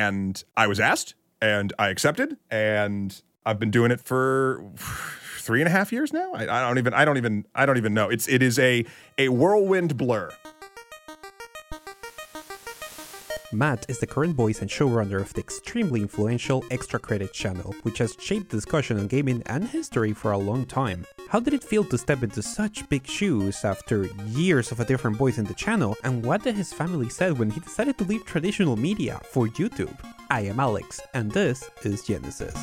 And I was asked and I accepted and I've been doing it for three and a half years now. I, I don't even I don't even I don't even know. It's it is a a whirlwind blur. Matt is the current voice and showrunner of the extremely influential Extra Credits channel, which has shaped discussion on gaming and history for a long time. How did it feel to step into such big shoes after years of a different voice in the channel, and what did his family say when he decided to leave traditional media for YouTube? I am Alex, and this is Genesis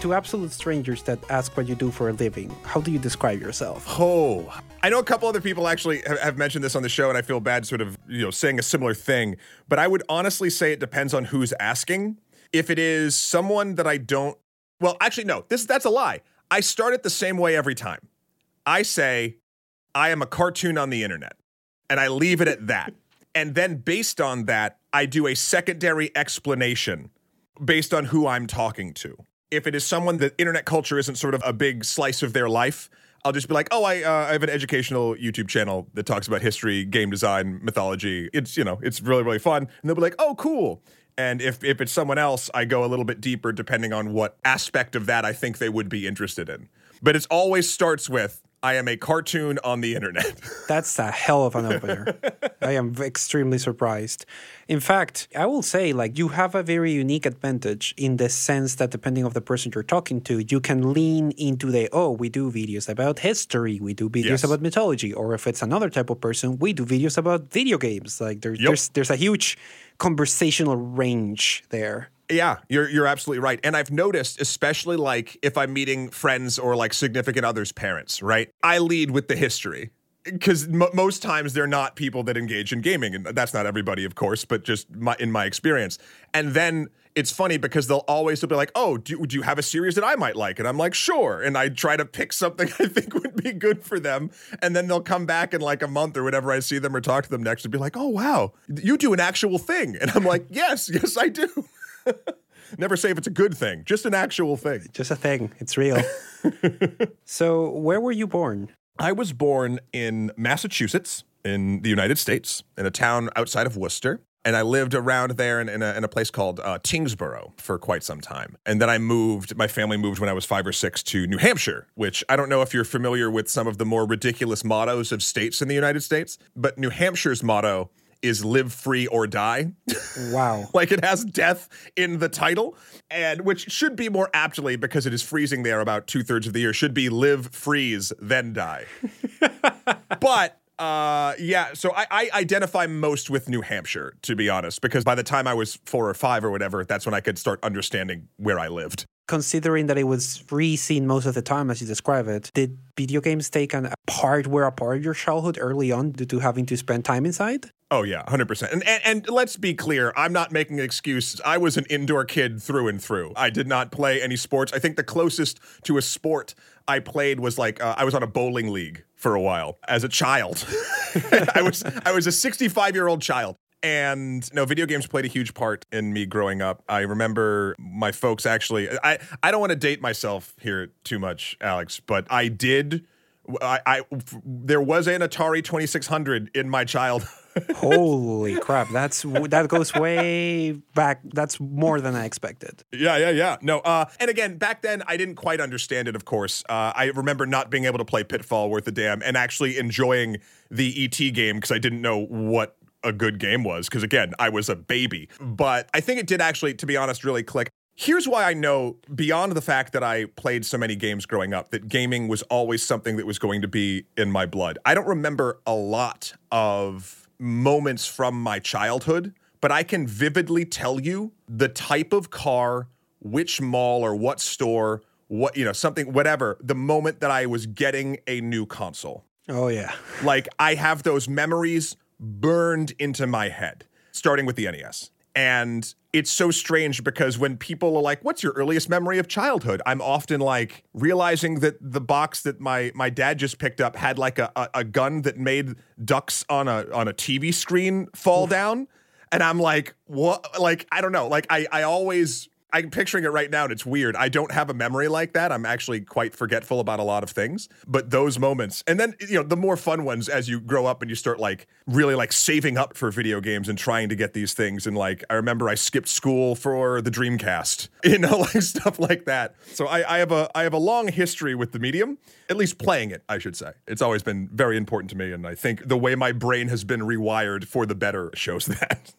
to absolute strangers that ask what you do for a living, how do you describe yourself? Oh, I know a couple other people actually have mentioned this on the show, and I feel bad sort of you know saying a similar thing. But I would honestly say it depends on who's asking. If it is someone that I don't, well, actually no, this that's a lie. I start it the same way every time. I say I am a cartoon on the internet, and I leave it at that. And then based on that, I do a secondary explanation based on who I'm talking to if it is someone that internet culture isn't sort of a big slice of their life, I'll just be like, oh, I, uh, I have an educational YouTube channel that talks about history, game design, mythology. It's you know, it's really really fun, and they'll be like, oh, cool. And if if it's someone else, I go a little bit deeper depending on what aspect of that I think they would be interested in. But it always starts with I am a cartoon on the internet. That's a hell of an opener. I am extremely surprised. In fact, I will say like you have a very unique advantage in the sense that depending of the person you're talking to, you can lean into the oh, we do videos about history, we do videos yes. about mythology, or if it's another type of person, we do videos about video games. Like there's yep. there's there's a huge conversational range there. Yeah, you're you're absolutely right. And I've noticed, especially like if I'm meeting friends or like significant others' parents, right? I lead with the history because m- most times they're not people that engage in gaming, and that's not everybody, of course, but just my, in my experience. And then it's funny because they'll always be like, "Oh, do, do you have a series that I might like?" And I'm like, "Sure." And I try to pick something I think would be good for them, and then they'll come back in like a month or whenever I see them or talk to them next and be like, "Oh, wow, you do an actual thing," and I'm like, "Yes, yes, I do." Never say if it's a good thing, just an actual thing. Just a thing. It's real. so, where were you born? I was born in Massachusetts, in the United States, in a town outside of Worcester. And I lived around there in, in, a, in a place called uh, Tyngsboro for quite some time. And then I moved, my family moved when I was five or six to New Hampshire, which I don't know if you're familiar with some of the more ridiculous mottos of states in the United States, but New Hampshire's motto is live free or die. Wow. like it has death in the title, and which should be more aptly because it is freezing there about two thirds of the year, should be live, freeze, then die. but uh, yeah, so I, I, identify most with New Hampshire, to be honest, because by the time I was four or five or whatever, that's when I could start understanding where I lived. Considering that it was freezing most of the time, as you describe it, did video games take a part were a part of your childhood early on due to having to spend time inside? Oh yeah, hundred percent. And, and let's be clear, I'm not making an excuse. I was an indoor kid through and through. I did not play any sports. I think the closest to a sport I played was like uh, I was on a bowling league for a while as a child. I was I was a 65 year old child. And no, video games played a huge part in me growing up. I remember my folks actually. I I don't want to date myself here too much, Alex, but I did. I, I there was an Atari 2600 in my childhood. Holy crap! That's that goes way back. That's more than I expected. Yeah, yeah, yeah. No, uh, and again, back then I didn't quite understand it. Of course, uh, I remember not being able to play Pitfall worth a damn, and actually enjoying the ET game because I didn't know what a good game was. Because again, I was a baby. But I think it did actually, to be honest, really click. Here's why I know, beyond the fact that I played so many games growing up, that gaming was always something that was going to be in my blood. I don't remember a lot of moments from my childhood, but I can vividly tell you the type of car, which mall or what store, what, you know, something, whatever, the moment that I was getting a new console. Oh, yeah. like I have those memories burned into my head, starting with the NES. And it's so strange because when people are like, "What's your earliest memory of childhood?" I'm often like realizing that the box that my my dad just picked up had like a, a, a gun that made ducks on a on a TV screen fall down, and I'm like, "What?" Like I don't know. Like I I always I'm picturing it right now and it's weird. I don't have a memory like that. I'm actually quite forgetful about a lot of things. But those moments, and then, you know, the more fun ones as you grow up and you start like really like saving up for video games and trying to get these things. And like, I remember I skipped school for the Dreamcast, you know, like stuff like that. So I, I have a I have a long history with the medium, at least playing it, I should say. It's always been very important to me. And I think the way my brain has been rewired for the better shows that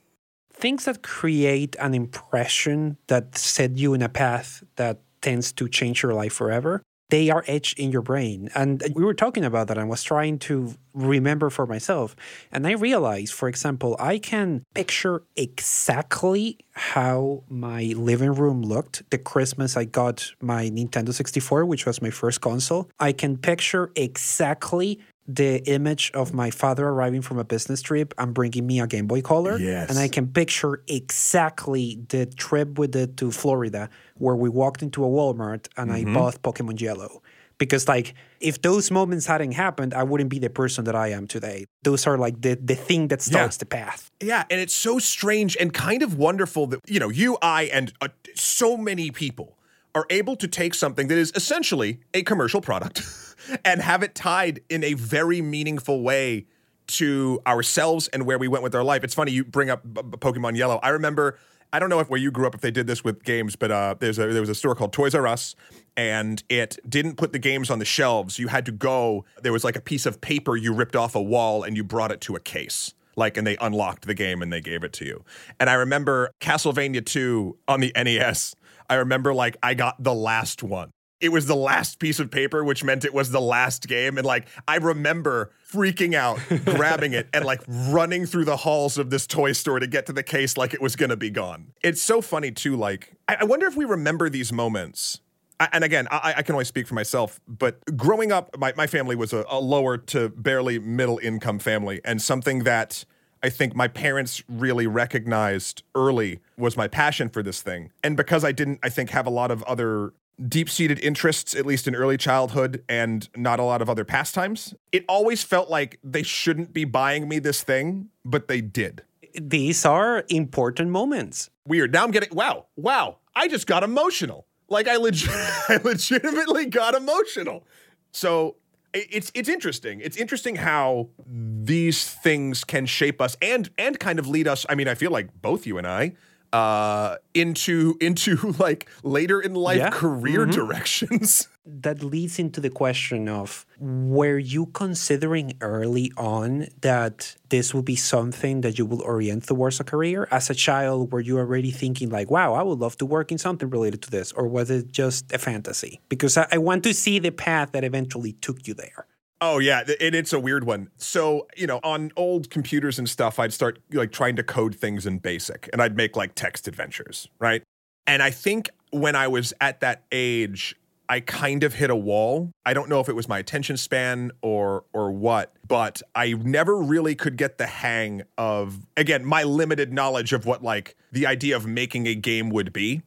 things that create an impression that set you in a path that tends to change your life forever they are etched in your brain. And we were talking about that. I was trying to remember for myself. And I realized, for example, I can picture exactly how my living room looked the Christmas I got my Nintendo 64, which was my first console. I can picture exactly the image of my father arriving from a business trip and bringing me a Game Boy Color. Yes. And I can picture exactly the trip we did to Florida where we walked into a Walmart and mm-hmm. I bought Pokemon Yellow. Because like if those moments hadn't happened, I wouldn't be the person that I am today. Those are like the the thing that starts yeah. the path. Yeah, and it's so strange and kind of wonderful that you know you, I, and uh, so many people are able to take something that is essentially a commercial product and have it tied in a very meaningful way to ourselves and where we went with our life. It's funny you bring up Pokemon Yellow. I remember I don't know if where you grew up if they did this with games, but uh, there's a there was a store called Toys R Us, and it didn't put the games on the shelves. You had to go. There was like a piece of paper you ripped off a wall and you brought it to a case. Like, and they unlocked the game and they gave it to you. And I remember Castlevania 2 on the NES. I remember like I got the last one it was the last piece of paper, which meant it was the last game. And like, I remember freaking out, grabbing it, and like running through the halls of this toy store to get to the case like it was gonna be gone. It's so funny too. Like, I, I wonder if we remember these moments. I, and again, I, I, can only speak for myself, but growing up, my, my family was a, a lower to barely middle income family, and something that I think my parents really recognized early was my passion for this thing. And because I didn't, I think, have a lot of other deep seated interests, at least in early childhood, and not a lot of other pastimes. It always felt like they shouldn't be buying me this thing, but they did. These are important moments. Weird. Now I'm getting, wow, wow, I just got emotional. Like I, leg- I legitimately got emotional. So it's it's interesting. It's interesting how these things can shape us and and kind of lead us. I mean, I feel like both you and I uh into into like later in life yeah. career mm-hmm. directions that leads into the question of were you considering early on that this would be something that you will orient towards a career as a child were you already thinking like wow i would love to work in something related to this or was it just a fantasy because i, I want to see the path that eventually took you there Oh yeah, and it's a weird one. So you know, on old computers and stuff, I'd start like trying to code things in BASIC, and I'd make like text adventures, right? And I think when I was at that age, I kind of hit a wall. I don't know if it was my attention span or or what, but I never really could get the hang of again my limited knowledge of what like the idea of making a game would be.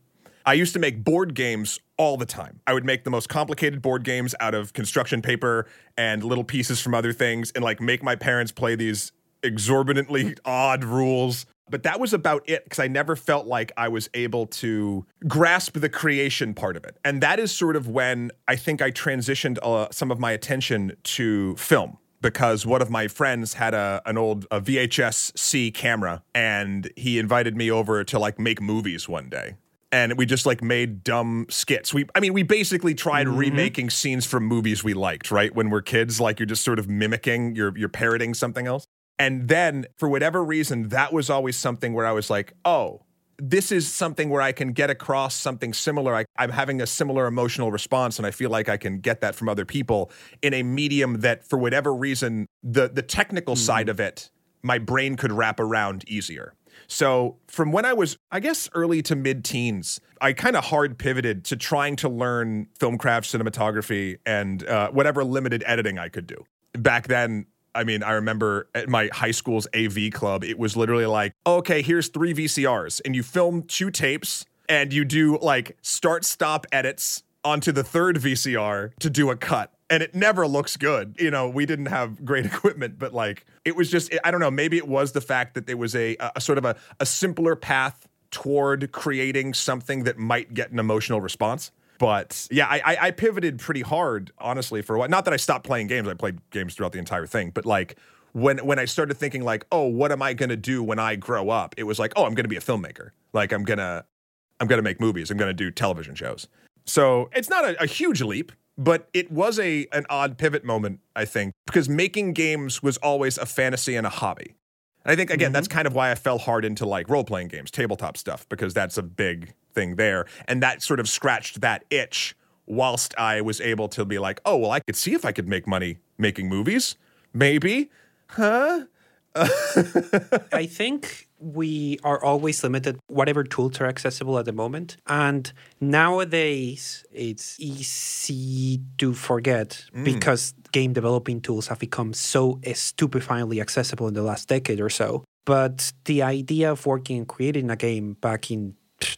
I used to make board games all the time. I would make the most complicated board games out of construction paper and little pieces from other things and like make my parents play these exorbitantly odd rules. But that was about it because I never felt like I was able to grasp the creation part of it. And that is sort of when I think I transitioned uh, some of my attention to film because one of my friends had a an old a VHS C camera and he invited me over to like make movies one day and we just like made dumb skits. We, I mean, we basically tried mm-hmm. remaking scenes from movies we liked, right? When we're kids, like you're just sort of mimicking, you're you're parroting something else. And then for whatever reason, that was always something where I was like, oh, this is something where I can get across something similar. I, I'm having a similar emotional response, and I feel like I can get that from other people in a medium that, for whatever reason, the the technical mm-hmm. side of it, my brain could wrap around easier. So, from when I was, I guess, early to mid teens, I kind of hard pivoted to trying to learn film craft, cinematography, and uh, whatever limited editing I could do. Back then, I mean, I remember at my high school's AV club, it was literally like, okay, here's three VCRs, and you film two tapes, and you do like start stop edits onto the third VCR to do a cut and it never looks good. You know, we didn't have great equipment, but like it was just I don't know, maybe it was the fact that there was a, a sort of a, a simpler path toward creating something that might get an emotional response. But yeah, I, I, pivoted pretty hard, honestly, for a while. Not that I stopped playing games; I played games throughout the entire thing. But like when when I started thinking like, oh, what am I gonna do when I grow up? It was like, oh, I'm gonna be a filmmaker. Like I'm gonna I'm gonna make movies. I'm gonna do television shows. So it's not a, a huge leap, but it was a an odd pivot moment, I think, because making games was always a fantasy and a hobby. And I think again, mm-hmm. that's kind of why I fell hard into like role playing games, tabletop stuff, because that's a big thing there, and that sort of scratched that itch. Whilst I was able to be like, oh well, I could see if I could make money making movies, maybe huh? I think we are always limited whatever tools are accessible at the moment and nowadays it's easy to forget mm. because game developing tools have become so stupefyingly accessible in the last decade or so but the idea of working and creating a game back in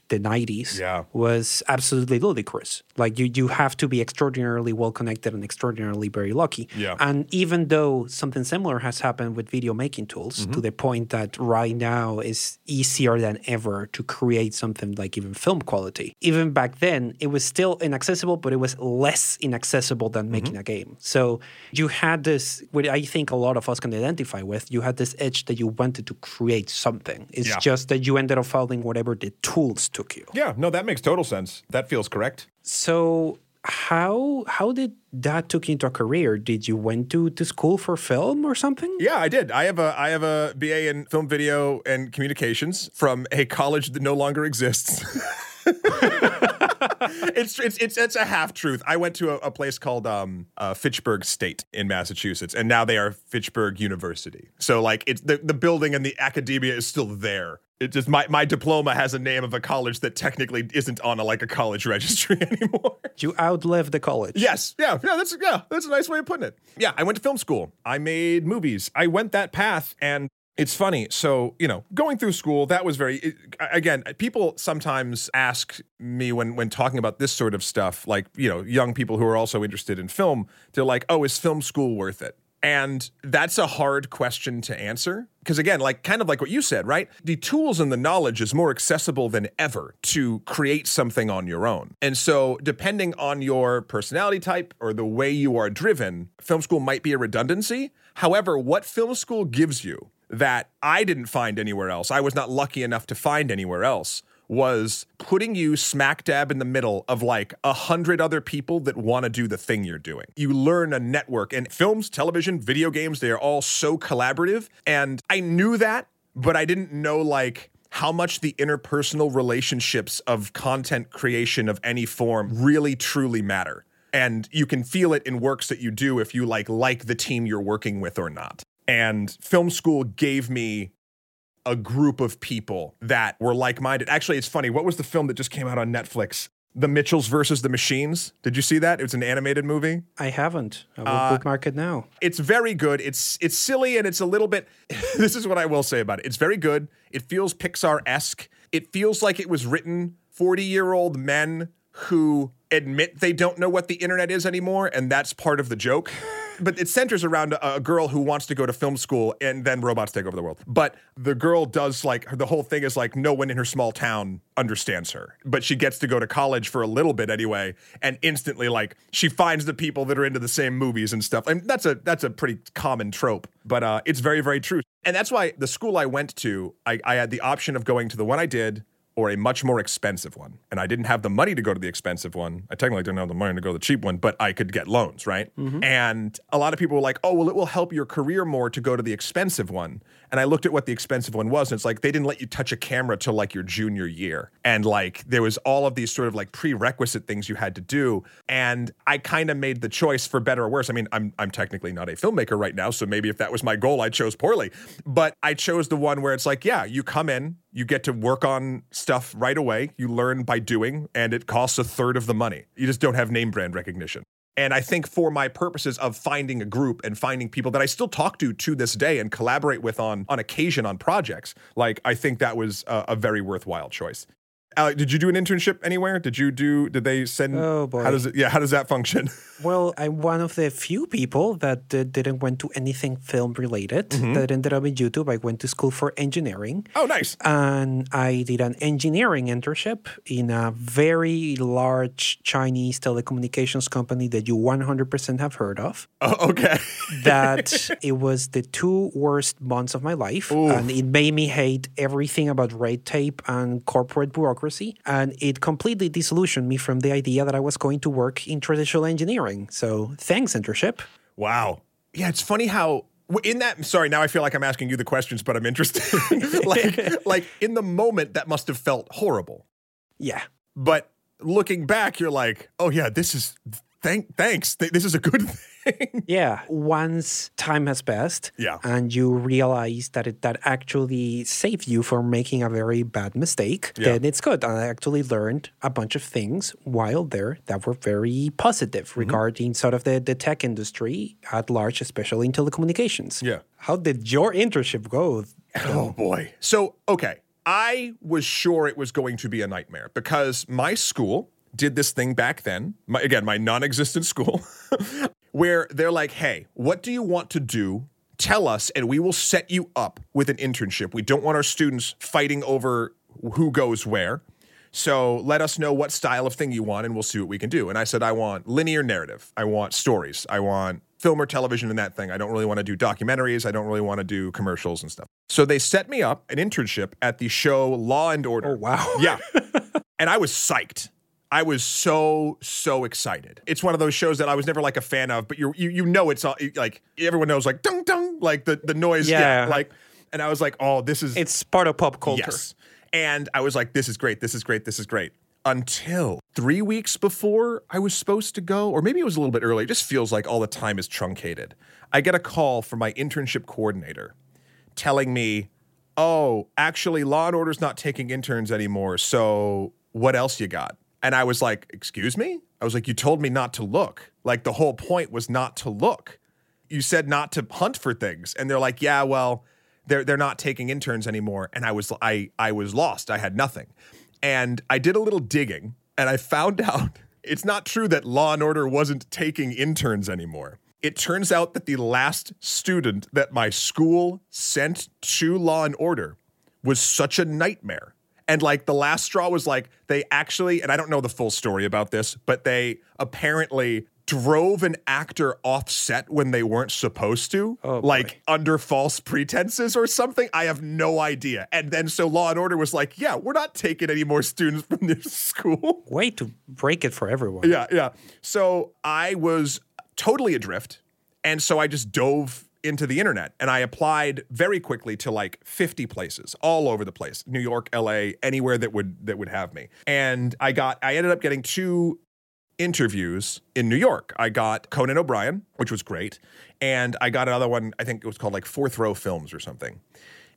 the 90s yeah. was absolutely ludicrous. Like you you have to be extraordinarily well connected and extraordinarily very lucky. Yeah. And even though something similar has happened with video making tools mm-hmm. to the point that right now is easier than ever to create something like even film quality. Even back then it was still inaccessible but it was less inaccessible than mm-hmm. making a game. So you had this what I think a lot of us can identify with, you had this edge that you wanted to create something. It's yeah. just that you ended up following whatever the tools took you. Yeah, no, that makes total sense. That feels correct. So how how did that took you into a career? Did you went to, to school for film or something? Yeah, I did. I have a I have a BA in film video and communications from a college that no longer exists. it's, it's it's it's a half truth. I went to a, a place called um, uh, Fitchburg State in Massachusetts, and now they are Fitchburg University. So like it's the the building and the academia is still there. It just my my diploma has a name of a college that technically isn't on a like a college registry anymore. You outlived the college. Yes, yeah, yeah. That's yeah, that's a nice way of putting it. Yeah, I went to film school. I made movies. I went that path, and it's funny. So, you know, going through school, that was very it, again, people sometimes ask me when when talking about this sort of stuff, like, you know, young people who are also interested in film, they're like, "Oh, is film school worth it?" And that's a hard question to answer. Because again, like kind of like what you said, right? The tools and the knowledge is more accessible than ever to create something on your own. And so, depending on your personality type or the way you are driven, film school might be a redundancy. However, what film school gives you that I didn't find anywhere else, I was not lucky enough to find anywhere else, was putting you smack dab in the middle of like a hundred other people that want to do the thing you're doing. You learn a network and films, television, video games, they are all so collaborative. And I knew that, but I didn't know like how much the interpersonal relationships of content creation of any form really truly matter. And you can feel it in works that you do if you like like the team you're working with or not. And film school gave me a group of people that were like minded. Actually, it's funny. What was the film that just came out on Netflix? The Mitchells versus the Machines. Did you see that? It was an animated movie. I haven't. I will uh, bookmark it now. It's very good. It's it's silly and it's a little bit. this is what I will say about it. It's very good. It feels Pixar esque. It feels like it was written forty year old men who admit they don't know what the internet is anymore, and that's part of the joke but it centers around a, a, girl who wants to go to film school and then robots take over the world. But the girl does like the whole thing is like no one in her small town understands her, but she gets to go to college for a little bit anyway, and instantly like she finds the people that are into the same movies and stuff. And that's a that's a pretty common trope, but uh, it's very very true. And that's why the school I went to, I, I had the option of going to the one I did or a much more expensive one. And I didn't have the money to go to the expensive one. I technically didn't have the money to go to the cheap one, but I could get loans, right? Mm-hmm. And a lot of people were like, oh, well, it will help your career more to go to the expensive one. And I looked at what the expensive one was, and it's like they didn't let you touch a camera till like your junior year. And like there was all of these sort of like prerequisite things you had to do. And I kind of made the choice for better or worse. I mean, I'm I'm technically not a filmmaker right now, so maybe if that was my goal, I chose poorly. But I chose the one where it's like, yeah, you come in, you get to work on stuff right away. You learn by doing, and it costs a third of the money. You just don't have name brand recognition. And I think for my purposes of finding a group and finding people that I still talk to to this day and collaborate with on on occasion on projects, like I think that was a, a very worthwhile choice. Alex, did you do an internship anywhere? Did you do? Did they send? Oh, boy. How does it? Yeah, how does that function? Well, I'm one of the few people that uh, didn't went to anything film related. That ended up in YouTube. I went to school for engineering. oh, nice. and I did an engineering internship in a very large Chinese telecommunications company that you 100% have heard of. Oh, okay. That it was the two worst months of my life, and it made me hate everything about red tape and corporate bureaucracy, and it completely disillusioned me from the idea that I was going to work in traditional engineering. So thanks, internship. Wow. Yeah, it's funny how in that sorry, now I feel like I'm asking you the questions, but I'm interested. like like in the moment that must have felt horrible. Yeah. But looking back, you're like, "Oh yeah, this is thank thanks. Th- This is a good thing." Yeah, once time has passed, Yeah. and you realize that it that actually saved you from making a very bad mistake, Yeah. then it's good. And I actually learned a bunch of things while there that were very positive Mm-hmm. regarding sort of the, the tech industry at large, especially in telecommunications. Yeah. How did your internship go? Oh boy. So, okay. I was sure it was going to be a nightmare because my school did this thing back then, my, again, my non existent school, where they're like, hey, what do you want to do? Tell us, and we will set you up with an internship. We don't want our students fighting over who goes where. So let us know what style of thing you want, and we'll see what we can do. And I said, I want linear narrative. I want stories. I want film or television and that thing. I don't really want to do documentaries. I don't really want to do commercials and stuff. So they set me up an internship at the show Law and Order. Oh, wow. Yeah. and I was psyched. I was so so excited. It's one of those shows that I was never like a fan of, but you you you know it's all, like everyone knows like dung dung like the the noise Yeah. like and I was like, "Oh, this is It's part of pop culture. Yes. And I was like, this is great. This is great. This is great. Until three weeks before I was supposed to go, or maybe it was a little bit early. It just feels like all the time is truncated. I get a call from my internship coordinator telling me, oh, actually, Law and Order's not taking interns anymore. So what else you got? And I was like, excuse me? I was like, you told me not to look. Like the whole point was not to look. You said not to hunt for things. And they're like yeah well they're they're not taking interns anymore. And i was i i was lost. I had nothing. And i did a little digging and i found out it's not true that law and order wasn't taking interns anymore. It turns out that the last student that my school sent to law and order was such a nightmare and like the last straw was like they actually, and I don't know the full story about this, but they apparently drove an actor off set when they weren't supposed to, Oh, boy. like under false pretenses or something. I have no idea. And then so Law and Order was like, yeah, we're not taking any more students from this school. Way to break it for everyone. Yeah, yeah. So I was totally adrift. And so I just dove into the internet and I applied very quickly to like 50 places all over the place. New York, LA, anywhere that would that would have me. And I got I ended up getting two interviews in New York. I got Conan O'Brien, which was great, and I got another one, I think it was called like Fourth Row Films or something.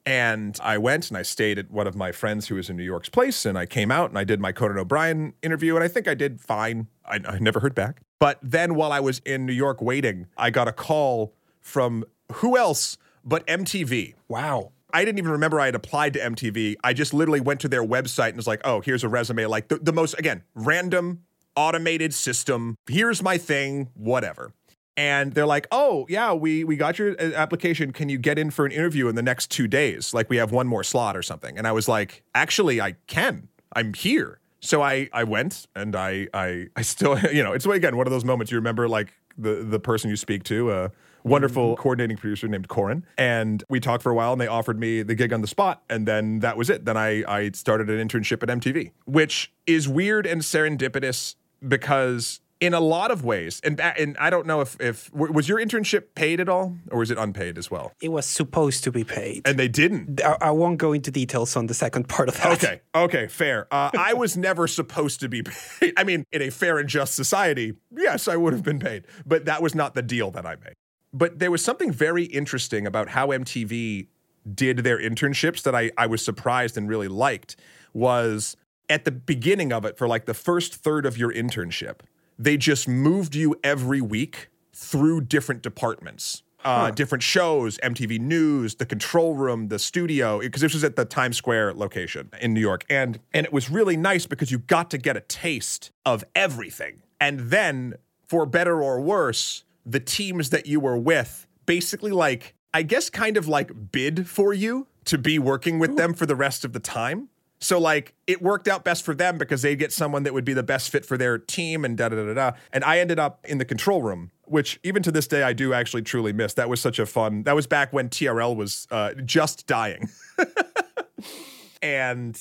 And I went and I stayed at one of my friends who was in New York's place. And I came out and I did my Conan O'Brien interview. And I think I did fine. I, I never heard back. But then while I was in New York waiting, I got a call from who else but MTV. Wow. I didn't even remember I had applied to MTV. I just literally went to their website and was like, oh, here's a resume. Like the, the most, again, random automated system. Here's my thing, whatever. And they're like, oh, yeah, we, we got your uh, application. Can you get in for an interview in the next two days? Like we have one more slot or something. And I was like, actually, I can. I'm here. So I, I went and I, I, I still, you know, it's again one of those moments you remember like the, the person you speak to, a wonderful coordinating producer named Corin. And we talked for a while and they offered me the gig on the spot. And then that was it. Then I, I started an internship at MTV, which is weird and serendipitous because in a lot of ways, and, and I don't know if, if, was your internship paid at all or was it unpaid as well? It was supposed to be paid. And they didn't. I, I won't go into details on the second part of that. Okay. Okay. Fair. Uh, I was never supposed to be paid. I mean, in a fair and just society, yes, I would have been paid, but that was not the deal that I made. But there was something very interesting about how MTV did their internships that I, I was surprised and really liked was at the beginning of it for like the first third of your internship, they just moved you every week through different departments. uh, different shows, MTV News, the control room, the studio, because this was at the Times Square location in New York. And and it was really nice because you got to get a taste of everything. And then, for better or worse, the teams that you were with basically like, I guess kind of like bid for you to be working with them for the rest of the time. So like it worked out best for them because they get someone that would be the best fit for their team and da da da da. And I ended up in the control room, which even to this day I do actually truly miss. That was such a fun. That was back when TRL was uh, just dying, and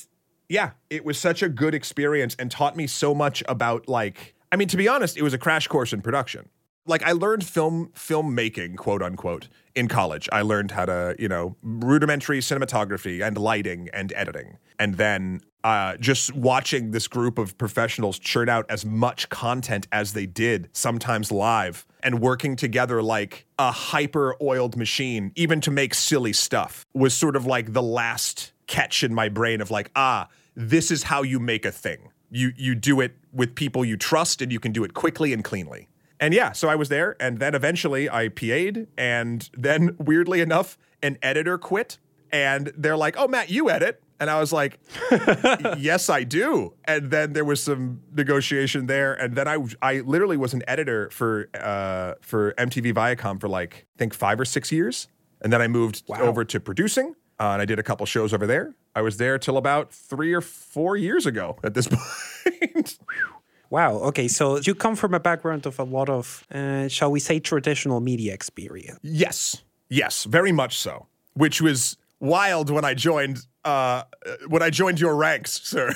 yeah, it was such a good experience and taught me so much about like. I mean, to be honest, it was a crash course in production like I learned film filmmaking, quote unquote, in college. I learned how to, you know, rudimentary cinematography and lighting and editing. And then uh, just watching this group of professionals churn out as much content as they did, sometimes live, and working together like a hyper oiled machine, even to make silly stuff, was sort of like the last catch in my brain of like, ah, this is how you make a thing. You you do it with people you trust and you can do it quickly and cleanly. And yeah, so I was there, and then eventually I PA'd, and then weirdly enough, an editor quit, and they're like, "Oh, Matt, you edit." And I was like, "Yes, I do." And then there was some negotiation there, and then I I literally was an editor for uh, for MTV Viacom for like I think five or six years, and then I moved wow. over to producing, uh, and I did a couple shows over there. I was there till about three or four years ago at this point. Wow. Okay. So you come from a background of a lot of, uh, shall we say, traditional media experience. Yes. Yes. Very much so. Which was wild when I joined. Uh, when I joined your ranks, sir.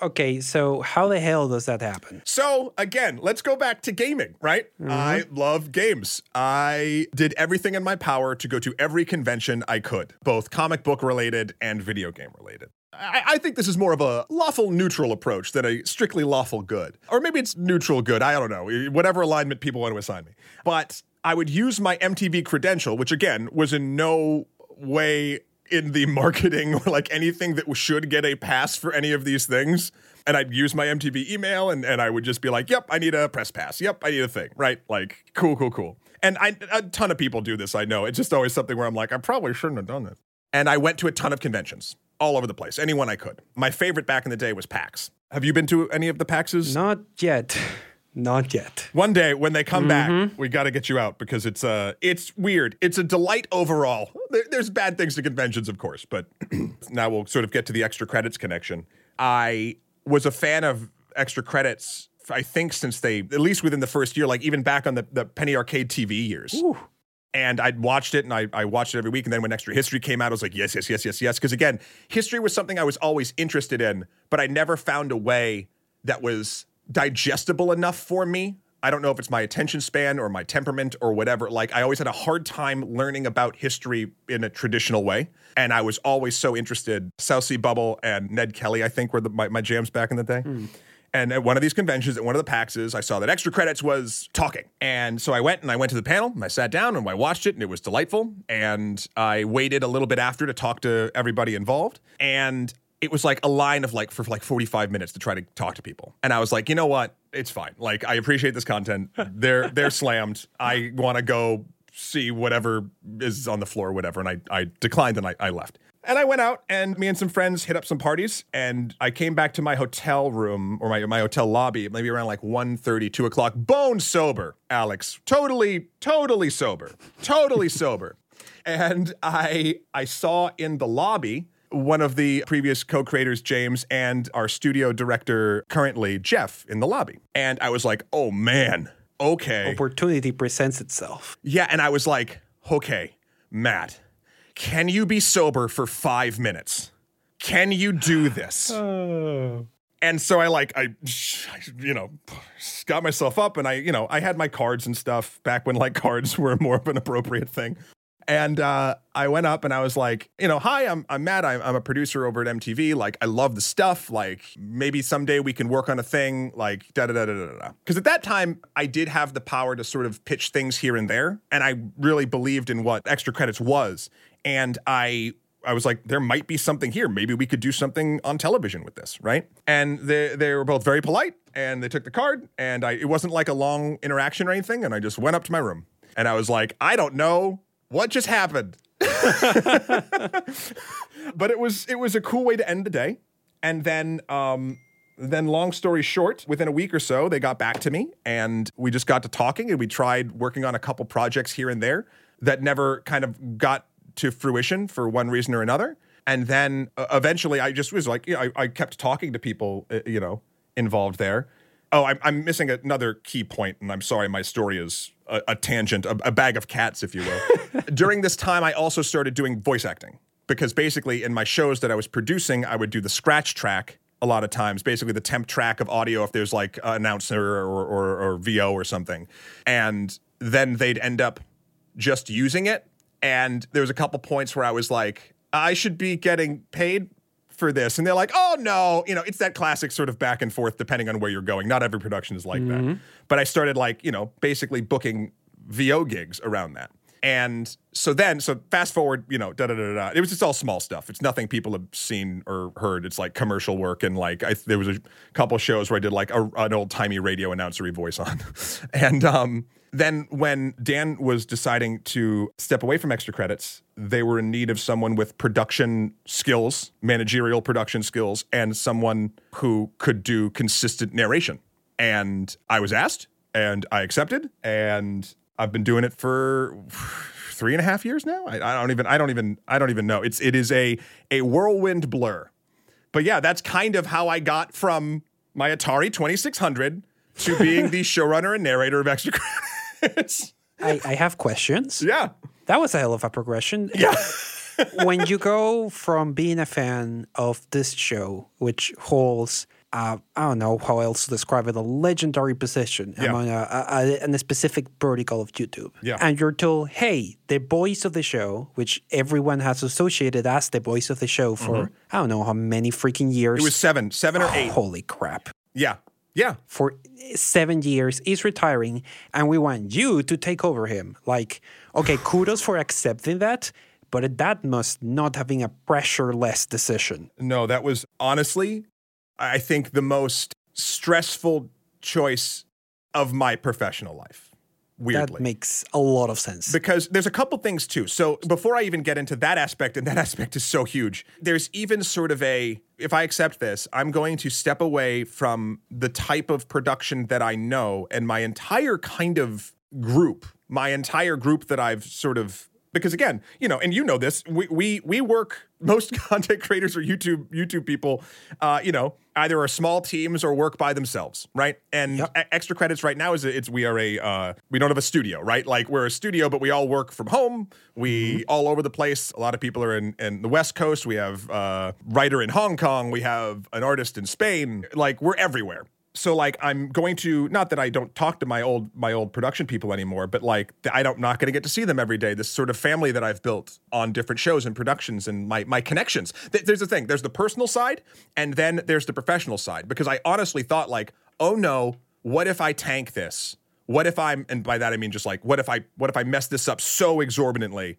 okay, so how the hell does that happen? So again, let's go back to gaming, right? Mm-hmm. I love games. I did everything in my power to go to every convention I could, both comic book related and video game related. I, I, think this is more of a lawful neutral approach than a strictly lawful good. Or maybe it's neutral good. I don't know. Whatever alignment people want to assign me. But I would use my MTV credential, which again was in no way in the marketing or like anything that should get a pass for any of these things. And I'd use my MTV email and, and I would just be like, yep, I need a press pass. Yep, I need a thing. Right? Like, cool, cool, cool. And I, a ton of people do this, I know. It's just always something where I'm like, I probably shouldn't have done this. And I went to a ton of conventions all over the place, anyone I could. My favorite back in the day was PAX. Have you been to any of the PAXs? Not yet. Not yet. One day when they come mm-hmm. back, we got to get you out because it's uh it's weird. It's a delight overall. There, there's bad things to conventions, of course, but now we'll sort of get to the extra credits connection. I was a fan of extra credits I think since they at least within the first year, like even back on the, the penny arcade TV years. Ooh and I'd watched it and I, I watched it every week. And then when Extra History came out, I was like, yes, yes, yes, yes, yes. Because again, history was something I was always interested in, but I never found a way that was digestible enough for me. I don't know if it's my attention span or my temperament or whatever. Like, I always had a hard time learning about history in a traditional way. And I was always so interested. South Sea Bubble and Ned Kelly, I think, were the, my, my jams back in the day. Mm. And at one of these conventions, at one of the PAXs, I saw that extra credits was talking. And so I went and I went to the panel and I sat down and I watched it and it was delightful. And I waited a little bit after to talk to everybody involved. And it was like a line of like for like 45 minutes to try to talk to people. And I was like, you know what? It's fine. Like I appreciate this content. They're they're slammed. I want to go see whatever is on the floor, whatever. And I, I declined and I, I left. And I went out and me and some friends hit up some parties and I came back to my hotel room or my, my hotel lobby maybe around like 1.30, 2 o'clock, bone sober, Alex. Totally, totally sober. Totally sober. And I I saw in the lobby one of the previous co-creators, James, and our studio director currently, Jeff, in the lobby. And I was like, oh man, okay. Opportunity presents itself. Yeah, and I was like, okay, Matt can you be sober for five minutes? Can you do this? Oh. And so I like I, you know, got myself up and I, you know, I had my cards and stuff back when like cards were more of an appropriate thing. And uh, I went up and I was like, you know, hi, I'm, I'm Matt. I'm, I'm a producer over at MTV. Like, I love the stuff. Like, maybe someday we can work on a thing. Like, da da da da da da. Because at that time, I did have the power to sort of pitch things here and there. And I really believed in what extra credits was and I I was like, there might be something here. Maybe we could do something on television with this, right? And they they were both very polite, and they took the card, and I it wasn't like a long interaction or anything, and I just went up to my room. And I was like, I don't know what just happened. but it was it was a cool way to end the day. And then um then long story short, within a week or so, they got back to me and we just got to talking and we tried working on a couple projects here and there that never kind of got to fruition for one reason or another. And then uh, eventually I just was like, you know, I, I kept talking to people, uh, you know, involved there. Oh, I'm, I'm missing another key point, and I'm sorry, my story is a, a tangent, a, a bag of cats, if you will. During this time, I also started doing voice acting because basically in my shows that I was producing, I would do the scratch track a lot of times, basically the temp track of audio if there's like an announcer or, or, or VO or something. And then they'd end up just using it. And there was a couple points where I was like, I should be getting paid for this. And they're like, oh no, you know, it's that classic sort of back and forth depending on where you're going. Not every production is like mm-hmm. that. But I started like, you know, basically booking VO gigs around that. And so then, so fast forward, you know, da da da da. It was just all small stuff. It's nothing people have seen or heard. It's like commercial work, and like I, there was a couple shows where I did like a, an old timey radio announcery voice on, and um, then when Dan was deciding to step away from extra credits, they were in need of someone with production skills, managerial production skills, and someone who could do consistent narration. And I was asked, and I accepted, and I've been doing it for three and a half years now. I, I, don't even I don't even I don't even know. It's it is a a whirlwind blur. But yeah, that's kind of how I got from my Atari 2600 to being the showrunner and narrator of Extra Credits. I, I have questions. Yeah. That was a hell of a progression. Yeah. when you go from being a fan of this show, which holds uh, I don't know how else to describe it, a legendary position yeah. among a, a, a, a, specific vertical of YouTube. Yeah. And you're told, hey, the voice of the show, which everyone has associated as the voice of the show for, mm-hmm. I don't know how many freaking years. It was seven, seven or eight. Holy crap. Yeah. Yeah. For seven years, he's retiring, and we want you to take over him. Like, okay, kudos for accepting that but that must not have been a pressure-less decision. No, that was honestly I think, the most stressful choice of my professional life. Weirdly. That makes a lot of sense. Because there's a couple things too. So before I even get into that aspect, and that aspect is so huge, there's even sort of a if I accept this, I'm going to step away from the type of production that I know and my entire kind of group, my entire group that I've sort of because again, you know, and you know this, we we we work. Most content creators or YouTube YouTube people, uh, you know, either are small teams or work by themselves, right? And yep. extra credits right now is it's we are a uh, we don't have a studio, right? Like we're a studio, but we all work from home. We mm-hmm. all over the place. A lot of people are in in the West Coast. We have a uh, writer in Hong Kong. We have an artist in Spain. Like we're everywhere so like I'm going to not that I don't talk to my old my old production people anymore, but like I don't not going to get to see them every day. This sort of family that I've built on different shows and productions and my my connections. There's the thing. There's the personal side, and then there's the professional side. Because I honestly thought like, oh no, what if I tank this? What if I'm and by that I mean just like what if I what if I mess this up so exorbitantly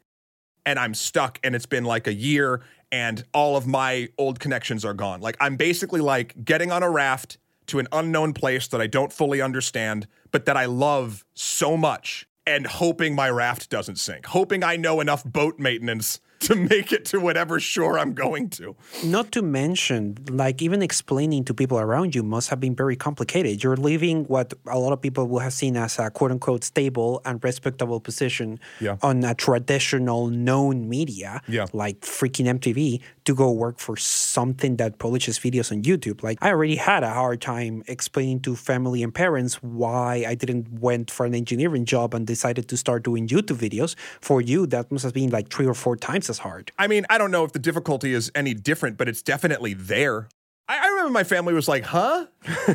and I'm stuck and it's been like a year and all of my old connections are gone. Like I'm basically like getting on a raft to an unknown place that I don't fully understand, but that I love so much and hoping my raft doesn't sink, hoping I know enough boat maintenance to make it to whatever shore I'm going to. Not to mention, like, even explaining to people around you must have been very complicated. You're leaving what a lot of people will have seen as a quote unquote stable and respectable position yeah. on a traditional known media, yeah. like freaking MTV, to go work for something that publishes videos on YouTube. Like, I already had a hard time explaining to family and parents why I didn't went for an engineering job and decided to start doing YouTube videos. For you, that must have been like three or four times as hard. I mean, I don't know if the difficulty is any different, but it's definitely there. I, I remember my family was like, huh?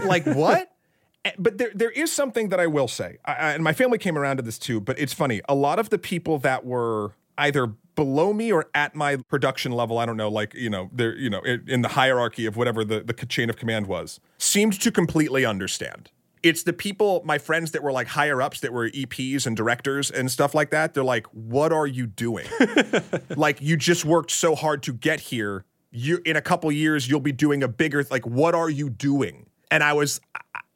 like, what? Eh, but there, there is something that I will say, I, and my family came around to this too. But it's funny. A lot of the people that were either below me or at my production level, I don't know, like you know, they're you know, in, in the hierarchy of whatever the the chain of command was, seemed to completely understand it's the people, my friends that were like higher ups that were EPs and directors and stuff like that. They're like, what are you doing? like, you just worked so hard to get here. You in a couple years, you'll be doing a bigger, like, what are you doing? And I was,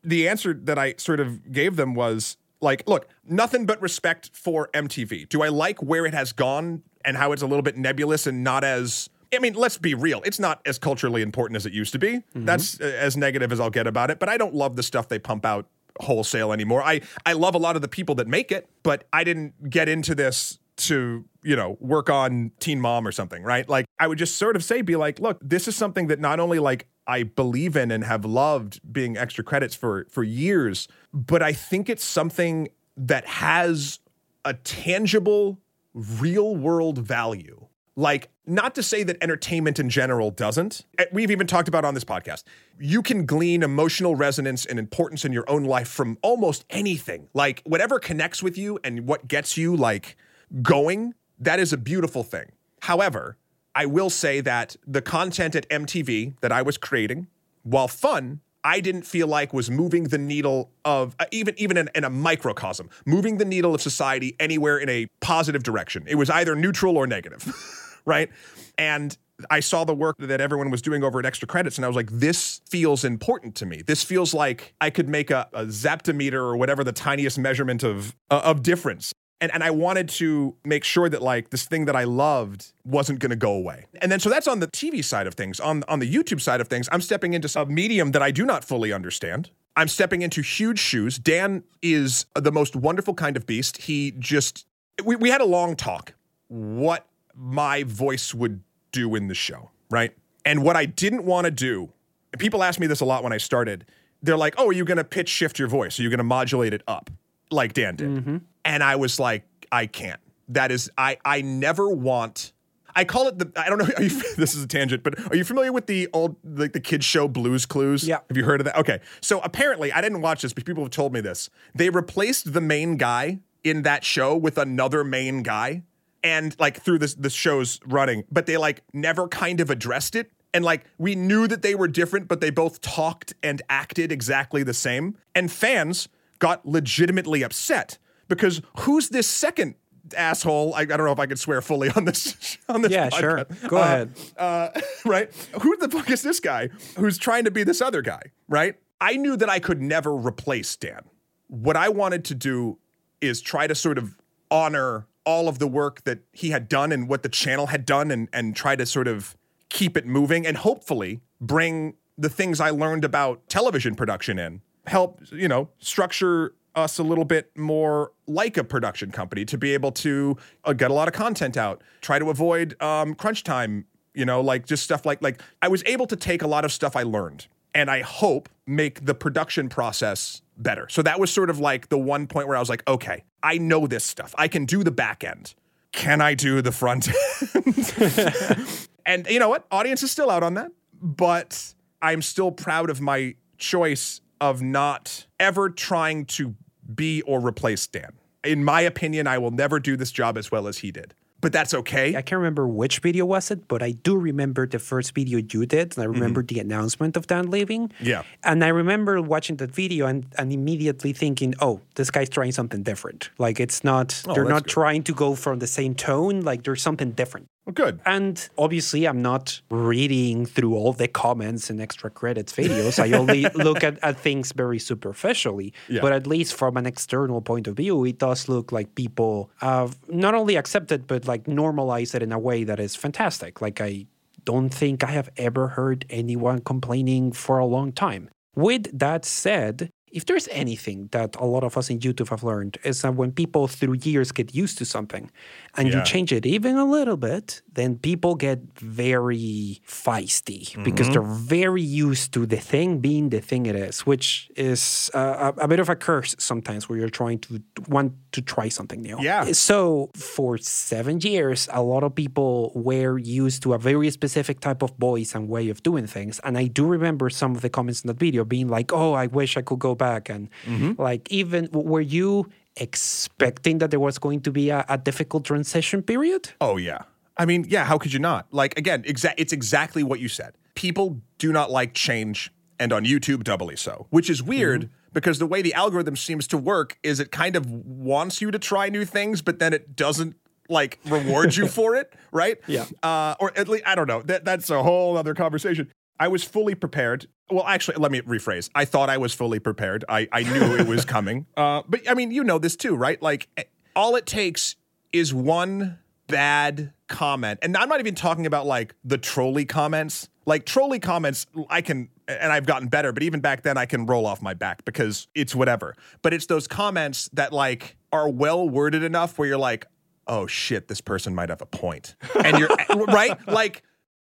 the answer that I sort of gave them was, Like, look, nothing but respect for MTV. Do I like where it has gone and how it's a little bit nebulous and not as I mean, let's be real. It's not as culturally important as it used to be. Mm-hmm. That's uh, as negative as I'll get about it, but I don't love the stuff they pump out wholesale anymore. I I love a lot of the people that make it, but I didn't get into this to, you know, work on Teen Mom or something, right? Like I would just sort of say be like, look, this is something that not only like I believe in and have loved being extra credits for for years, but I think it's something that has a tangible real world value. Like not to say that entertainment in general doesn't. Eh, we've even talked about on this podcast. You can glean emotional resonance and importance in your own life from almost anything. Like whatever connects with you and what gets you like going, that is a beautiful thing. However, I will say that the content at MTV that I was creating, while fun, I didn't feel like was moving the needle of uh, even even in, in, a microcosm, moving the needle of society anywhere in a positive direction. It was either neutral or negative, right? And I saw the work that everyone was doing over at Extra Credits, and I was like, this feels important to me. This feels like I could make a, a zeptometer or whatever the tiniest measurement of uh, of difference and, and I wanted to make sure that like this thing that I loved wasn't going to go away. And then so that's on the TV side of things. On on the YouTube side of things, I'm stepping into a medium that I do not fully understand. I'm stepping into huge shoes. Dan is the most wonderful kind of beast. He just we, we had a long talk what my voice would do in the show, right? And what I didn't want to do, people ask me this a lot when I started. They're like, "Oh, are you going to pitch shift your voice? Are you going to modulate it up like Dan did?" Mm-hmm. And I was like, I can't. That is, I I never want. I call it the. I don't know. You, this is a tangent, but are you familiar with the old like the kids show Blues Clues? Yeah. Have you heard of that? Okay. So apparently, I didn't watch this, but people have told me this. They replaced the main guy in that show with another main guy, and like through this the show's running, but they like never kind of addressed it. And like we knew that they were different, but they both talked and acted exactly the same. And fans got legitimately upset because who's this second asshole? I, I, don't know if I could swear fully on this. On this yeah, podcast. sure. Go uh, ahead. Uh, right? Who the fuck is this guy who's trying to be this other guy? Right? I knew that I could never replace Dan. What I wanted to do is try to sort of honor all of the work that he had done and what the channel had done, and and try to sort of keep it moving and hopefully bring the things I learned about television production in help you know structure us a little bit more like a production company to be able to uh, get a lot of content out, try to avoid um, crunch time, you know, like just stuff like like I was able to take a lot of stuff I learned and I hope make the production process better. So that was sort of like the one point where I was like, okay, I know this stuff. I can do the back end. Can I do the front end? and you know what? Audience is still out on that, but I'm still proud of my choice of not ever trying to be or replace Dan. In my opinion, I will never do this job as well as he did. But that's okay. I can't remember which video was it, but I do remember the first video you did, and I remember mm-hmm. the announcement of Dan leaving. Yeah. And I remember watching that video and, and immediately thinking, oh, this guy's trying something different. Like it's not, oh, they're not good. trying to go from the same tone. Like there's something different. Well, good. And obviously, I'm not reading through all the comments and extra credits videos. I only look at, at things very superficially. Yeah. But at least from an external point of view, it does look like people have not only accepted, but like normalized it in a way that is fantastic. Like, I don't think I have ever heard anyone complaining for a long time. With that said, if there's anything that a lot of us in YouTube have learned is that when people through years get used to something and yeah. you change it even a little bit, then people get very feisty mm-hmm. because they're very used to the thing being the thing it is, which is uh, a, a, bit of a curse sometimes where you're trying to want to try something new. Yeah. So for seven years, a lot of people were used to a very specific type of voice and way of doing things. And I do remember some of the comments in that video being like, oh, I wish I could go back back and mm-hmm. like even were you expecting that there was going to be a, a, difficult transition period? Oh yeah. I mean yeah how could you not? Like again exa- it's exactly what you said. People do not like change and on youtube doubly so which is weird mm-hmm. because the way the algorithm seems to work is it kind of wants you to try new things but then it doesn't like reward you for it right? Yeah. Uh, or at least i don't know. That, that's a whole other conversation. I was fully prepared. Well, actually, let me rephrase. I thought I was fully prepared. I, I knew it was coming. Uh, but I mean, you know this too, right? Like, eh, all it takes is one bad comment. And I'm not even talking about like the trolley comments. Like, trolley comments, I can, and I've gotten better, but even back then, I can roll off my back because it's whatever. But it's those comments that like are well worded enough where you're like, oh shit, this person might have a point. And you're, right? Like,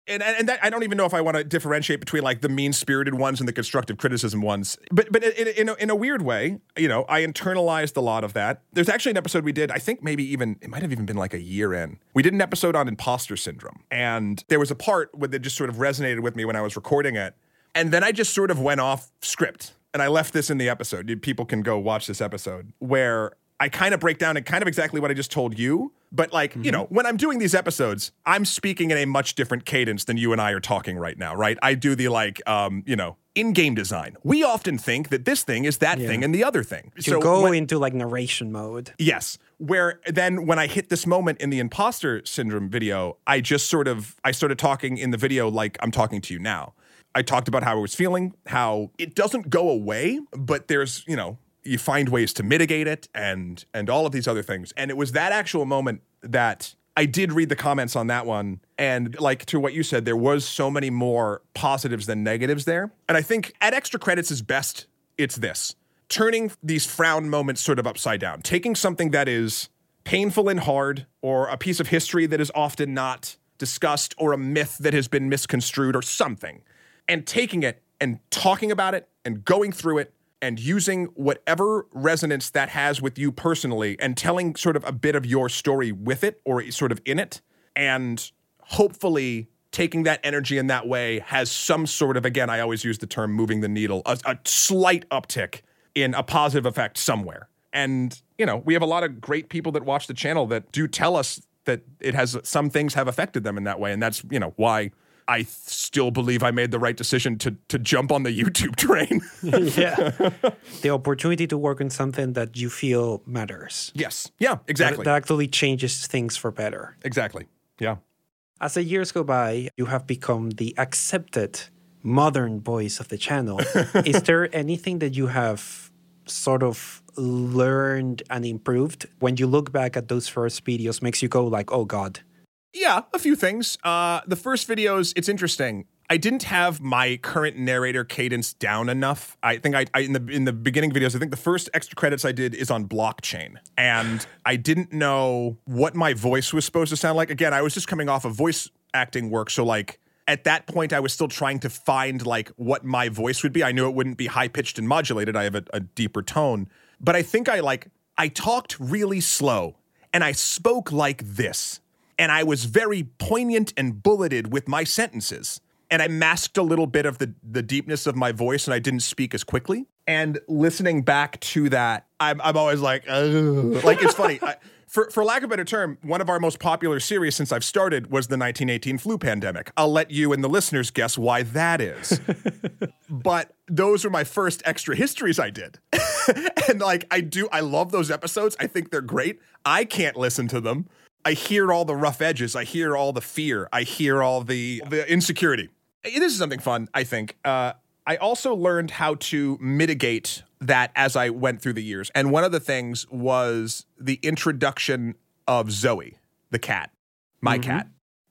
and and that, I don't even know if I want to differentiate between like the mean spirited ones and the constructive criticism ones. But but in, in, a, in a weird way, you know, I internalized a lot of that. There's actually an episode we did. I think maybe even it might have even been like a year in. We did an episode on imposter syndrome, and there was a part where that just sort of resonated with me when I was recording it, and then I just sort of went off script. And I left this in the episode. People can go watch this episode where I kind of break down and kind of exactly what I just told you. But like, mm-hmm. you know, when I'm doing these episodes, I'm speaking in a much different cadence than you and I are talking right now, right? I do the like, um, you know, in game design. We often think that this thing is that yeah. thing and the other thing. To so go when, into like narration mode. Yes. Where then when I hit this moment in the imposter syndrome video, I just sort of I started talking in the video like I'm talking to you now. I talked about how I was feeling, how it doesn't go away, but there's, you know, you find ways to mitigate it and and all of these other things. And it was that actual moment that I did read the comments on that one. And like to what you said, there was so many more positives than negatives there. And I think at extra credits is best, it's this. Turning these frown moments sort of upside down, taking something that is painful and hard, or a piece of history that is often not discussed, or a myth that has been misconstrued, or something, and taking it and talking about it and going through it and using whatever resonance that has with you personally and telling sort of a bit of your story with it or sort of in it. And hopefully taking that energy in that way has some sort of again i always use the term moving the needle a, a slight uptick in a positive effect somewhere. And you know we have a lot of great people that watch the channel that do tell us that it has some things have affected them in that way. And that's you know why I still believe I made the right decision to to jump on the YouTube train. yeah, the opportunity to work on something that you feel matters. Yes. Yeah. Exactly. That, that actually changes things for better. Exactly. Yeah. As the years go by, you have become the accepted modern voice of the channel. Is there anything that you have sort of learned and improved when you look back at those first videos makes you go like, "Oh god, yeah, a few things. Uh, the first videos, it's interesting. I didn't have my current narrator cadence down enough. I think I, I, in the in the beginning videos, I think the first extra credits I did is on blockchain, and I didn't know what my voice was supposed to sound like. Again, I was just coming off of voice acting work, so like at that point, I was still trying to find like what my voice would be. I knew it wouldn't be high pitched and modulated. I have a, a deeper tone, but I think I like I talked really slow and I spoke like this and I was very poignant and bulleted with my sentences. And I masked a little bit of the, the deepness of my voice and I didn't speak as quickly. And listening back to that, I'm, I'm always like, Ugh. like it's funny. I, for, for lack of a better term, one of our most popular series since I've started was the 1918 flu pandemic. I'll let you and the listeners guess why that is. but those were my first extra histories I did. and like, I do, I love those episodes. I think they're great. I can't listen to them I hear all the rough edges. I hear all the fear. I hear all the the insecurity. This is something fun, I think. Uh, I also learned how to mitigate that as I went through the years. And one of the things was the introduction of Zoe, the cat, my mm-hmm. cat.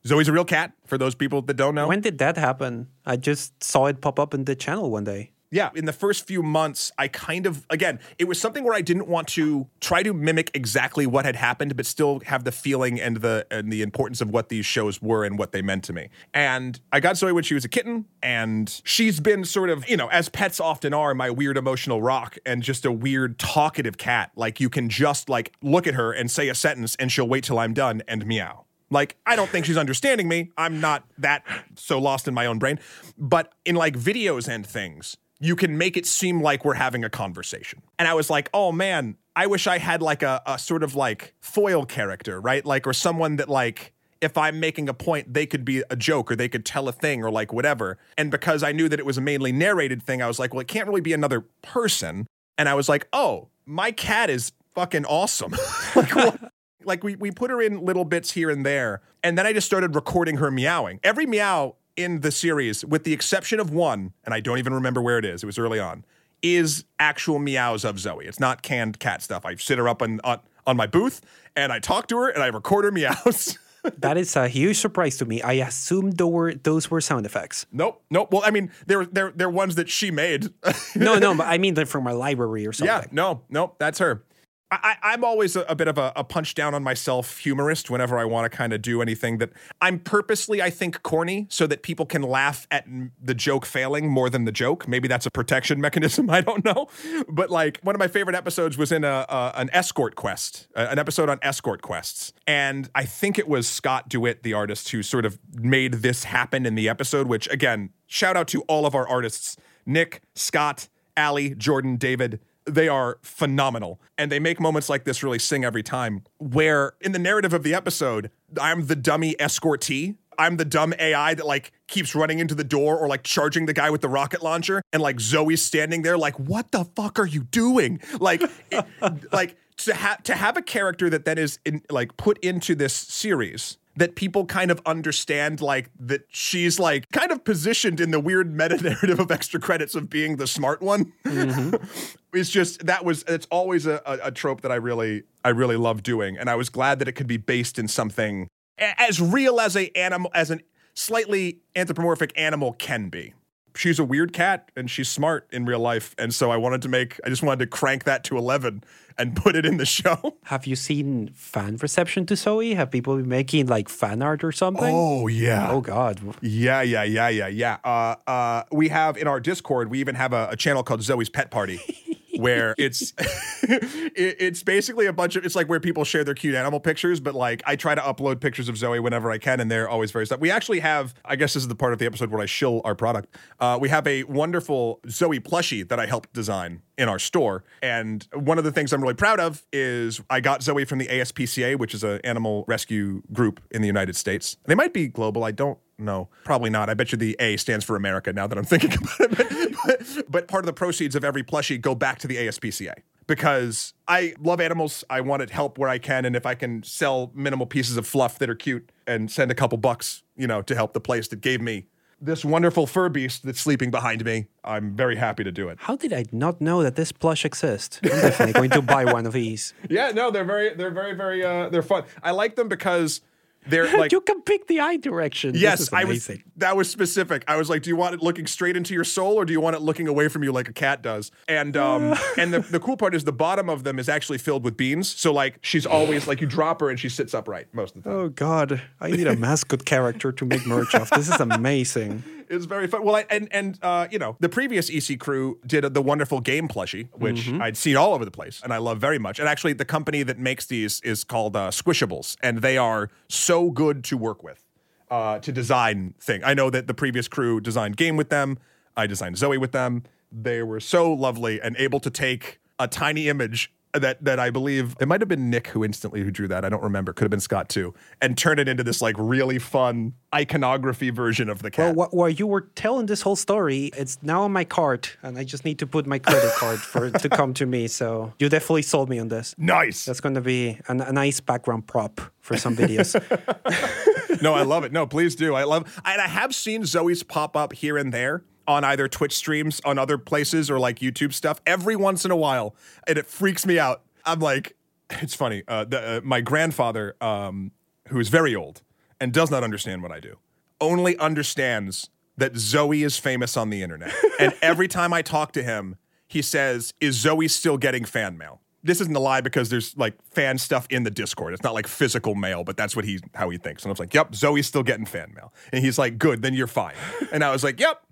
Zoe's a real cat, for those people that don't know. When did that happen? I just saw it pop up in the channel one day yeah, in the first few months, I kind of, again, it was something where I didn't want to try to mimic exactly what had happened, but still have the feeling and the and the importance of what these shows were and what they meant to me. And I got Zoe when she was a kitten, and she's been sort of, you know, as pets often are, my weird emotional rock and just a weird talkative cat. Like you can just like look at her and say a sentence, and she'll wait till I'm done and meow. Like, I don't think she's understanding me. I'm not that so lost in my own brain. But in like videos and things, you can make it seem like we're having a conversation. And I was like, oh man, I wish I had like a, a sort of like foil character, right? Like, or someone that like, if I'm making a point, they could be a joke or they could tell a thing or like whatever. And because I knew that it was a mainly narrated thing, I was like, well, it can't really be another person. And I was like, oh, my cat is fucking awesome. like, like we, we put her in little bits here and there. And then I just started recording her meowing. Every meow in the series, with the exception of one, and I don't even remember where it is, it was early on, is actual meows of Zoe. It's not canned cat stuff. I sit her up on, on, on my booth and I talk to her and I record her meows. that is a huge surprise to me. I assumed those were, those were sound effects. Nope, nope. Well, I mean, they're they're they're ones that she made. no, no, but I mean they're from a library or something. Yeah, no, nope, that's her. I, am always a, a, bit of a, a, punch down on myself humorist whenever I want to kind of do anything that I'm purposely, I think, corny so that people can laugh at the joke failing more than the joke. Maybe that's a protection mechanism. I don't know. But like one of my favorite episodes was in a, a an escort quest, an episode on escort quests. And I think it was Scott DeWitt, the artist, who sort of made this happen in the episode, which again, shout out to all of our artists Nick, Scott, Allie, Jordan, David they are phenomenal. And they make moments like this really sing every time. Where in the narrative of the episode, I'm the dummy escortee. I'm the dumb AI that like keeps running into the door or like charging the guy with the rocket launcher. And like Zoe's standing there, like, what the fuck are you doing? Like, it, like to have to have a character that then is in, like put into this series that people kind of understand like that she's like kind of positioned in the weird meta narrative of extra credits of being the smart one. Mm-hmm. it's just that was it's always a, a, a trope that I really I really love doing, and I was glad that it could be based in something as real as a animal as an slightly anthropomorphic animal can be she's a weird cat and she's smart in real life. And so I wanted to make, I just wanted to crank that to 11 and put it in the show. Have you seen fan reception to Zoe? Have people been making like fan art or something? Oh, yeah. Oh, God. Yeah, yeah, yeah, yeah, yeah. Uh, uh, we have in our Discord, we even have a, a channel called Zoe's Pet Party. where it's it, it's basically a bunch of it's like where people share their cute animal pictures, but like I try to upload pictures of Zoe whenever I can, and they're always very stuff. We actually have, I guess this is the part of the episode where I shill our product. Uh, we have a wonderful Zoe plushie that I helped design in our store, and one of the things I'm really proud of is I got Zoe from the ASPCA, which is an animal rescue group in the United States. They might be global. I don't no, probably not. I bet you the A stands for America now that I'm thinking about it. But, but, part of the proceeds of every plushie go back to the ASPCA because I love animals. I want to help where I can. And if I can sell minimal pieces of fluff that are cute and send a couple bucks, you know, to help the place that gave me this wonderful fur beast that's sleeping behind me, I'm very happy to do it. How did I not know that this plush exists? I'm definitely going to buy one of these. Yeah, no, they're very, they're very, very, uh, they're fun. I like them because they're like you can pick the eye direction. Yes, I was. That was specific. I was like, do you want it looking straight into your soul, or do you want it looking away from you like a cat does? And um, and the, the cool part is the bottom of them is actually filled with beans. So like she's always like you drop her and she sits upright most of the time. Oh God, I need a mascot character to make merch of. This is amazing. It's very fun. Well, I, and and uh, you know, the previous EC crew did the wonderful game plushie, which mm-hmm. I'd seen all over the place, and I love very much. And actually, the company that makes these is called uh, Squishables, and they are so good to work with, uh, to design thing. I know that the previous crew designed game with them. I designed Zoe with them. They were so lovely and able to take a tiny image that that I believe it might have been Nick who instantly who drew that. I don't remember. Could have been Scott too, and turn it into this like really fun iconography version of the cat. Well, while you were telling this whole story, it's now on my cart, and I just need to put my credit card for it to come to me. So you definitely sold me on this. Nice. That's going to be an, a nice background prop for some videos. no, I love it. No, please do. I love. And I have seen Zoe's pop up here and there on either Twitch streams on other places or like YouTube stuff every once in a while, and it freaks me out. I'm like, it's funny. Uh, the, uh, my grandfather, um, who is very old and does not understand what I do, only understands that Zoe is famous on the internet. and every time I talk to him, he says, "Is Zoe still getting fan mail?" This isn't a lie because there's like fan stuff in the Discord. It's not like physical mail, but that's what he how he thinks. And I was like, "Yep, Zoe's still getting fan mail." And he's like, "Good, then you're fine." And I was like, "Yep,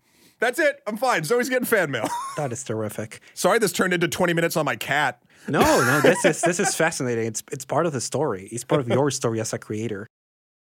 that's it. I'm fine. Zoe's getting fan mail. that is terrific. Sorry, this turned into 20 minutes on my cat. No, no, this is this is fascinating. It's it's part of the story. It's part of your story as a creator.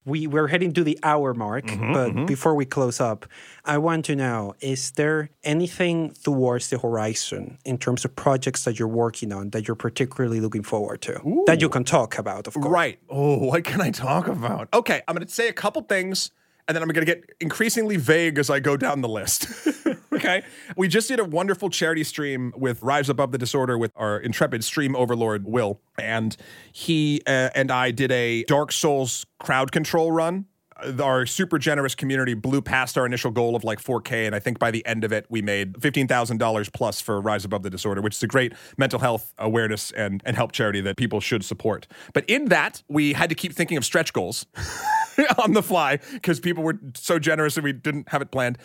We we're heading to the hour mark, mm-hmm, but mm-hmm. before we close up, I want to know: Is there anything towards the horizon in terms of projects that you're working on that you're particularly looking forward to Ooh. that you can talk about? Of course, right? Oh, what can I talk about? Okay, I'm going to say a couple things and then I'm going to get increasingly vague as I go down the list. okay. We just did a wonderful charity stream with Rise Above the Disorder with our intrepid stream overlord, Will. And he uh, and I did a Dark Souls crowd control run our super generous community blew past our initial goal of like 4K. And I think by the end of it, we made $15,000 plus for Rise Above the Disorder, which is a great mental health awareness and, and help charity that people should support. But in that, we had to keep thinking of stretch goals. on the fly because people were so generous and we didn't have it planned.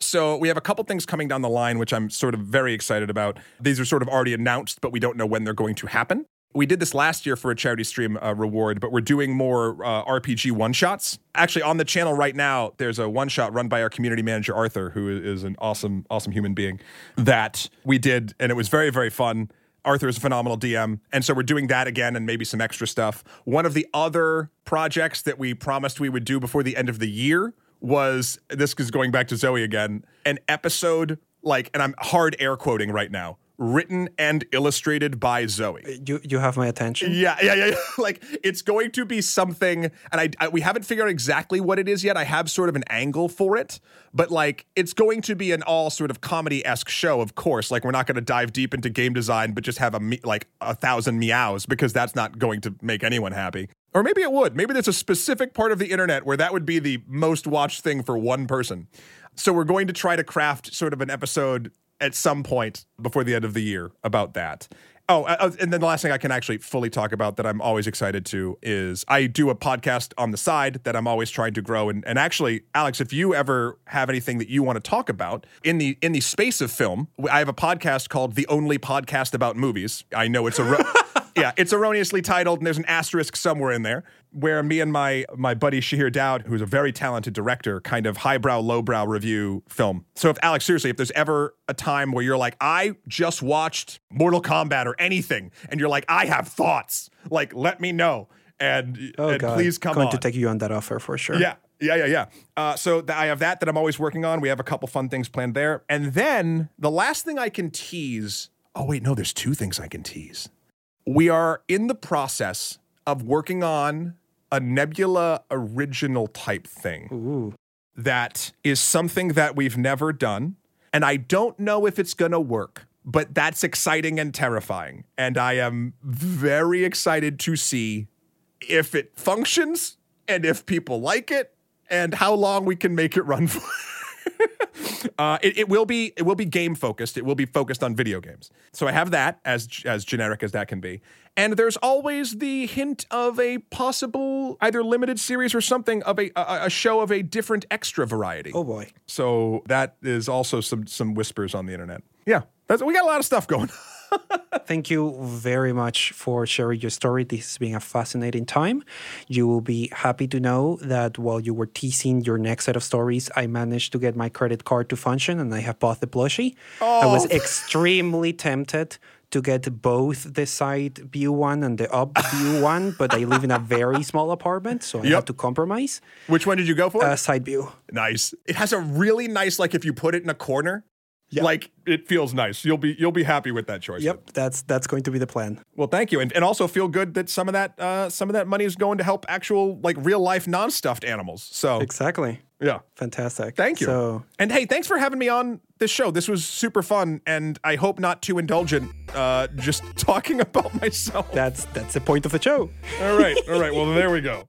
So we have a couple things coming down the line, which I'm sort of very excited about. These are sort of already announced, but we don't know when they're going to happen we did this last year for a charity stream uh, reward, but we're doing more uh, RPG one shots. Actually, on the channel right now, there's a one shot run by our community manager Arthur, who is an awesome, awesome human being that we did, and it was very, very fun. Arthur is a phenomenal DM, and so we're doing that again, and maybe some extra stuff. One of the other projects that we promised we would do before the end of the year was this is going back to Zoe again, an episode like, and I'm hard air quoting right now written and illustrated by Zoe. Uh, you you have my attention. Yeah, yeah, yeah. yeah. like it's going to be something, and I, I, we haven't figured out exactly what it is yet. I have sort of an angle for it, but like it's going to be an all sort of comedy esque show. Of course, like we're not going to dive deep into game design, but just have a me- like a thousand meows because that's not going to make anyone happy. Or maybe it would. Maybe there's a specific part of the internet where that would be the most watched thing for one person. So we're going to try to craft sort of an episode at some point before the end of the year about that. Oh, uh, uh, and then the last thing I can actually fully talk about that I'm always excited to is I do a podcast on the side that I'm always trying to grow. And, and actually, Alex, if you ever have anything that you want to talk about in the in the space of film, I have a podcast called The Only Podcast About Movies. I know it's a ro- yeah, it's erroneously titled, and there's an asterisk somewhere in there where me and my my buddy Shahir Daud, who's a very talented director, kind of highbrow, lowbrow review film. So if Alex, seriously, if there's ever a time where you're like, I just watched Mortal Kombat or anything, and you're like, I have thoughts, like let me know. And, oh, and please come going on. to take you on that offer for sure. Yeah, yeah, yeah, yeah. Uh, so th- I have that that I'm always working on. We have a couple fun things planned there, and then the last thing I can tease. Oh wait, no, there's two things I can tease. We are in the process of working on a Nebula original type thing Ooh. that is something that we've never done. And I don't know if it's going to work, but that's exciting and terrifying. And I am very excited to see if it functions and if people like it and how long we can make it run for. uh, it, it, will be it will be game focused. It will be focused on video games. So I have that as as generic as that can be. And there's always the hint of a possible either limited series or something of a a, a show of a different extra variety. Oh boy. So that is also some some whispers on the internet. Yeah, that's, we got a lot of stuff going. Thank you very much for sharing your story. This has been a fascinating time. You will be happy to know that while you were teasing your next set of stories, I managed to get my credit card to function and I have bought the plushie. Oh. I was extremely tempted to get both the side view one and the up view one, but I live in a very small apartment, so I Yep. had to compromise. Which one did you go for? Uh, side view. nice. It has a really nice like if you put it in a corner, like it feels nice. You'll be you'll be happy with that choice. Yep, that's that's going to be the plan. Well, thank you, and, and also feel good that some of that uh, some of that money is going to help actual like real life non stuffed animals. So Exactly. yeah, Fantastic. thank you. So and hey, thanks for having me on this show. This was super fun, and I hope not too indulgent. Uh, just talking about myself. that's that's the point of the show. all right, all right. Well, there we go.